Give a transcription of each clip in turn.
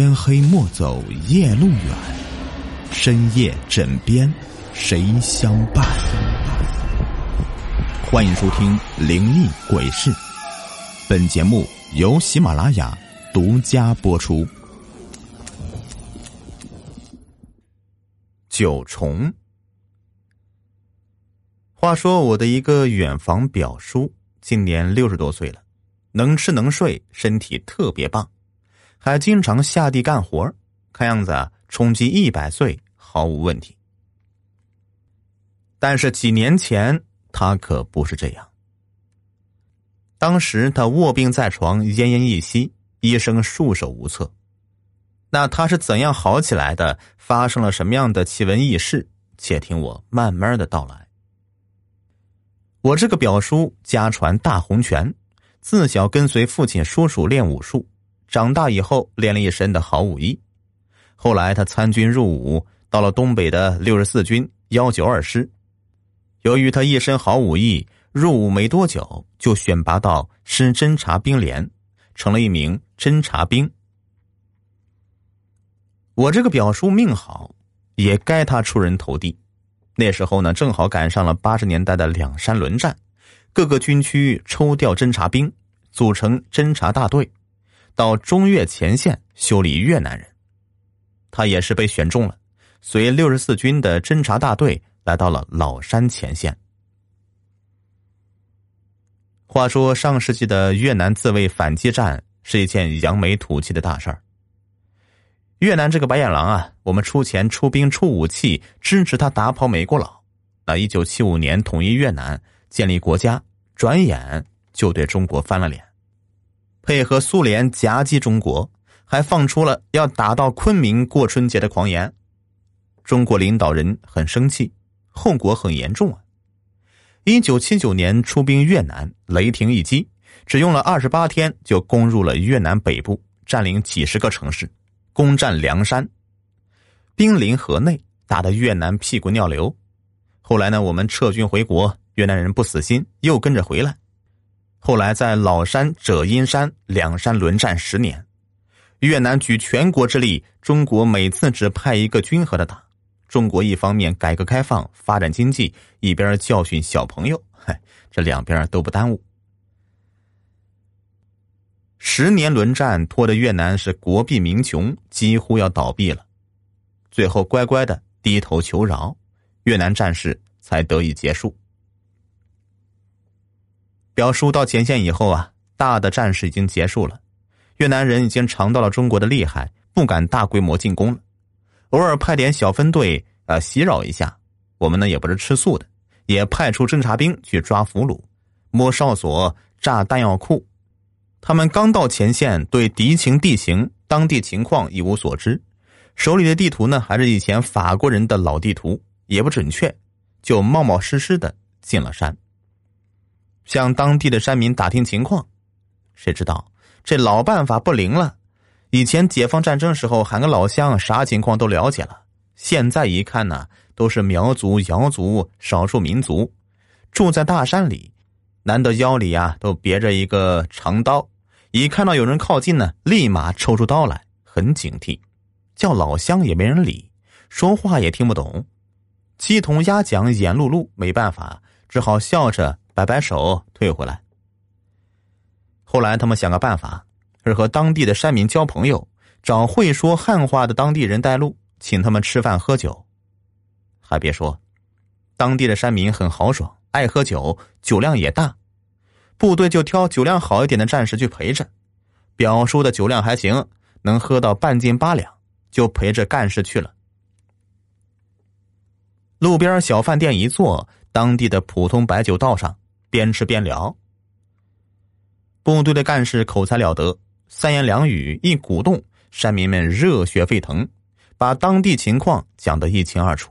天黑莫走夜路远，深夜枕边谁相伴？欢迎收听《灵异鬼事》，本节目由喜马拉雅独家播出。九重。话说，我的一个远房表叔今年六十多岁了，能吃能睡，身体特别棒。还经常下地干活看样子，冲击一百岁毫无问题。但是几年前他可不是这样。当时他卧病在床，奄奄一息，医生束手无策。那他是怎样好起来的？发生了什么样的奇闻异事？且听我慢慢的道来。我这个表叔家传大洪拳，自小跟随父亲叔叔练武术。长大以后练了一身的好武艺，后来他参军入伍，到了东北的六十四军幺九二师。由于他一身好武艺，入伍没多久就选拔到师侦察兵连，成了一名侦察兵。我这个表叔命好，也该他出人头地。那时候呢，正好赶上了八十年代的两山轮战，各个军区抽调侦察兵，组成侦察大队。到中越前线修理越南人，他也是被选中了，随六十四军的侦察大队来到了老山前线。话说上世纪的越南自卫反击战是一件扬眉吐气的大事儿。越南这个白眼狼啊，我们出钱出兵出武器支持他打跑美国佬。那一九七五年统一越南建立国家，转眼就对中国翻了脸。配合苏联夹击中国，还放出了要打到昆明过春节的狂言，中国领导人很生气，后果很严重啊！一九七九年出兵越南，雷霆一击，只用了二十八天就攻入了越南北部，占领几十个城市，攻占梁山，兵临河内，打得越南屁滚尿流。后来呢，我们撤军回国，越南人不死心，又跟着回来。后来在老山、者阴山两山轮战十年，越南举全国之力，中国每次只派一个军和他打。中国一方面改革开放、发展经济，一边教训小朋友，嗨，这两边都不耽误。十年轮战拖得越南是国弊民穷，几乎要倒闭了。最后乖乖的低头求饶，越南战事才得以结束。表叔到前线以后啊，大的战事已经结束了，越南人已经尝到了中国的厉害，不敢大规模进攻了，偶尔派点小分队啊袭扰一下。我们呢也不是吃素的，也派出侦察兵去抓俘虏、摸哨所、炸弹药库。他们刚到前线，对敌情、地形、当地情况一无所知，手里的地图呢还是以前法国人的老地图，也不准确，就冒冒失失的进了山。向当地的山民打听情况，谁知道这老办法不灵了。以前解放战争时候喊个老乡，啥情况都了解了。现在一看呢，都是苗族、瑶族少数民族，住在大山里，难得腰里啊都别着一个长刀，一看到有人靠近呢，立马抽出刀来，很警惕。叫老乡也没人理，说话也听不懂，鸡同鸭讲，眼碌碌，没办法，只好笑着。摆摆手，退回来。后来他们想个办法，是和当地的山民交朋友，找会说汉话的当地人带路，请他们吃饭喝酒。还别说，当地的山民很豪爽，爱喝酒，酒量也大。部队就挑酒量好一点的战士去陪着。表叔的酒量还行，能喝到半斤八两，就陪着干事去了。路边小饭店一坐，当地的普通白酒倒上。边吃边聊，部队的干事口才了得，三言两语一鼓动，山民们热血沸腾，把当地情况讲得一清二楚，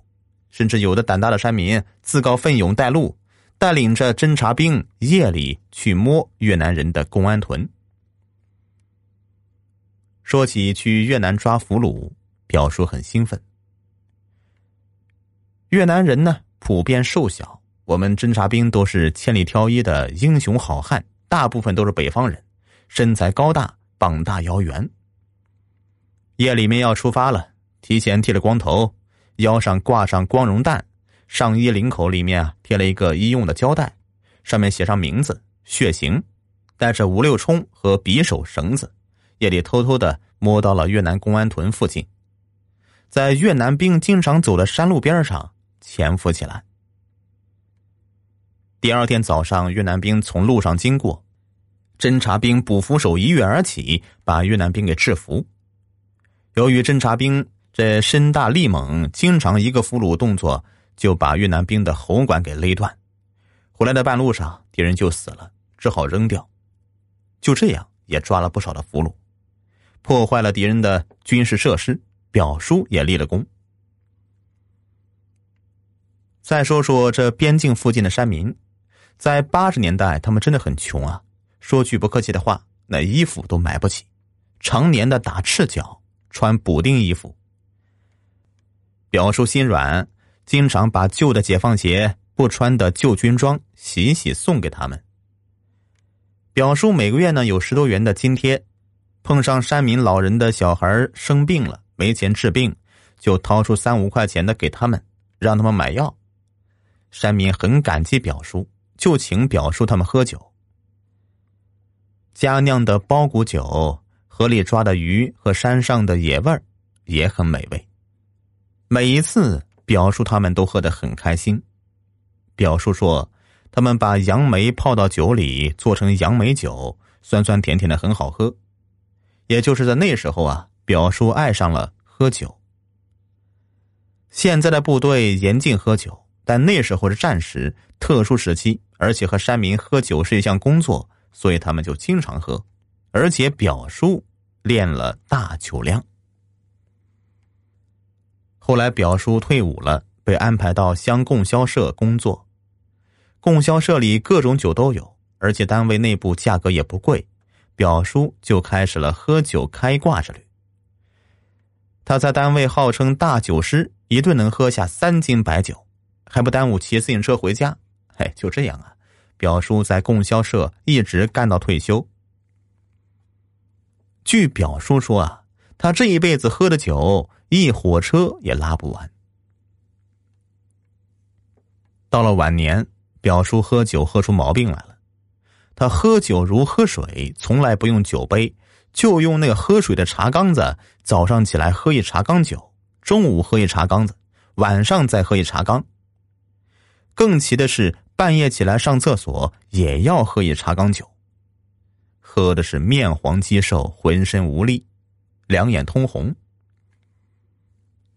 甚至有的胆大的山民自告奋勇带路，带领着侦察兵夜里去摸越南人的公安屯。说起去越南抓俘虏，表叔很兴奋。越南人呢，普遍瘦小。我们侦察兵都是千里挑一的英雄好汉，大部分都是北方人，身材高大，膀大腰圆。夜里面要出发了，提前剃了光头，腰上挂上光荣弹，上衣领口里面啊贴了一个医用的胶带，上面写上名字、血型，带着五六冲和匕首、绳子，夜里偷偷的摸到了越南公安屯附近，在越南兵经常走的山路边上潜伏起来。第二天早上，越南兵从路上经过，侦察兵捕俘手一跃而起，把越南兵给制服。由于侦察兵这身大力猛，经常一个俘虏动作就把越南兵的喉管给勒断。回来的半路上，敌人就死了，只好扔掉。就这样，也抓了不少的俘虏，破坏了敌人的军事设施，表叔也立了功。再说说这边境附近的山民。在八十年代，他们真的很穷啊。说句不客气的话，那衣服都买不起，常年的打赤脚，穿补丁衣服。表叔心软，经常把旧的解放鞋、不穿的旧军装洗洗送给他们。表叔每个月呢有十多元的津贴，碰上山民老人的小孩生病了没钱治病，就掏出三五块钱的给他们，让他们买药。山民很感激表叔。就请表叔他们喝酒，家酿的包谷酒，河里抓的鱼和山上的野味儿也很美味。每一次表叔他们都喝得很开心。表叔说，他们把杨梅泡到酒里做成杨梅酒，酸酸甜甜的，很好喝。也就是在那时候啊，表叔爱上了喝酒。现在的部队严禁喝酒，但那时候是战时，特殊时期。而且和山民喝酒是一项工作，所以他们就经常喝，而且表叔练了大酒量。后来表叔退伍了，被安排到乡供销社工作。供销社里各种酒都有，而且单位内部价格也不贵，表叔就开始了喝酒开挂之旅。他在单位号称大酒师，一顿能喝下三斤白酒，还不耽误骑自行车回家。哎，就这样啊，表叔在供销社一直干到退休。据表叔说啊，他这一辈子喝的酒一火车也拉不完。到了晚年，表叔喝酒喝出毛病来了，他喝酒如喝水，从来不用酒杯，就用那个喝水的茶缸子。早上起来喝一茶缸酒，中午喝一茶缸子，晚上再喝一茶缸。更奇的是。半夜起来上厕所也要喝一茶缸酒，喝的是面黄肌瘦，浑身无力，两眼通红。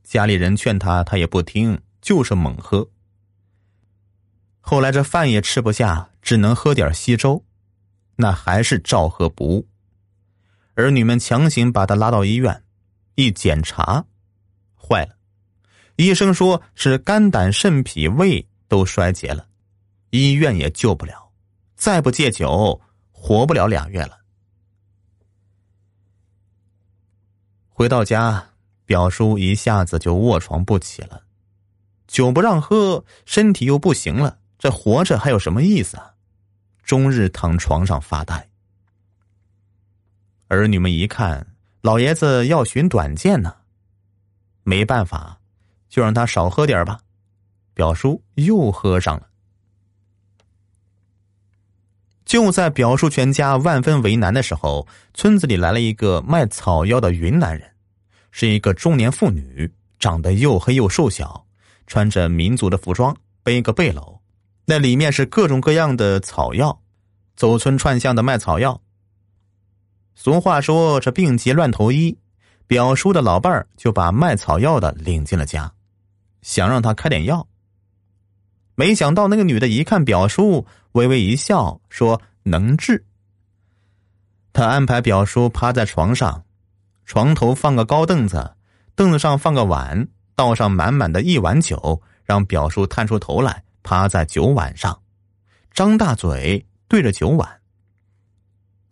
家里人劝他，他也不听，就是猛喝。后来这饭也吃不下，只能喝点稀粥，那还是照喝不误。儿女们强行把他拉到医院，一检查，坏了，医生说是肝胆肾脾胃都衰竭了。医院也救不了，再不戒酒，活不了俩月了。回到家，表叔一下子就卧床不起了，酒不让喝，身体又不行了，这活着还有什么意思啊？终日躺床上发呆。儿女们一看，老爷子要寻短见呢，没办法，就让他少喝点吧。表叔又喝上了。就在表叔全家万分为难的时候，村子里来了一个卖草药的云南人，是一个中年妇女，长得又黑又瘦小，穿着民族的服装，背个背篓，那里面是各种各样的草药，走村串巷的卖草药。俗话说这病急乱投医，表叔的老伴儿就把卖草药的领进了家，想让他开点药。没想到那个女的一看表叔，微微一笑，说：“能治。”他安排表叔趴在床上，床头放个高凳子，凳子上放个碗，倒上满满的一碗酒，让表叔探出头来，趴在酒碗上，张大嘴对着酒碗。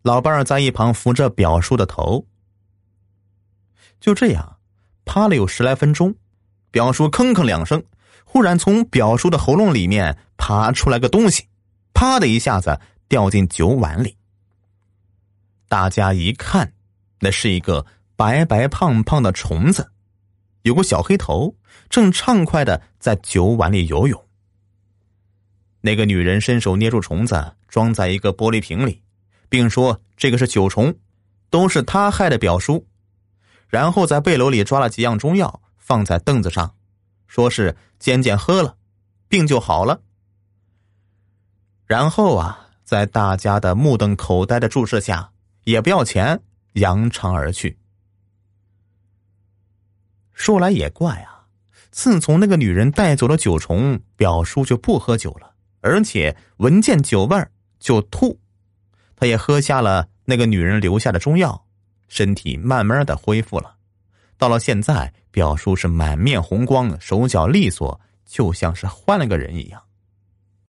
老伴儿在一旁扶着表叔的头。就这样，趴了有十来分钟，表叔吭吭两声。忽然从表叔的喉咙里面爬出来个东西，啪的一下子掉进酒碗里。大家一看，那是一个白白胖胖的虫子，有个小黑头，正畅快的在酒碗里游泳。那个女人伸手捏住虫子，装在一个玻璃瓶里，并说：“这个是酒虫，都是他害的表叔。”然后在背篓里抓了几样中药，放在凳子上，说是渐渐喝了，病就好了。然后啊，在大家的目瞪口呆的注视下，也不要钱，扬长而去。说来也怪啊，自从那个女人带走了酒虫，表叔就不喝酒了。而且闻见酒味儿就吐，他也喝下了那个女人留下的中药，身体慢慢的恢复了。到了现在，表叔是满面红光，手脚利索，就像是换了个人一样。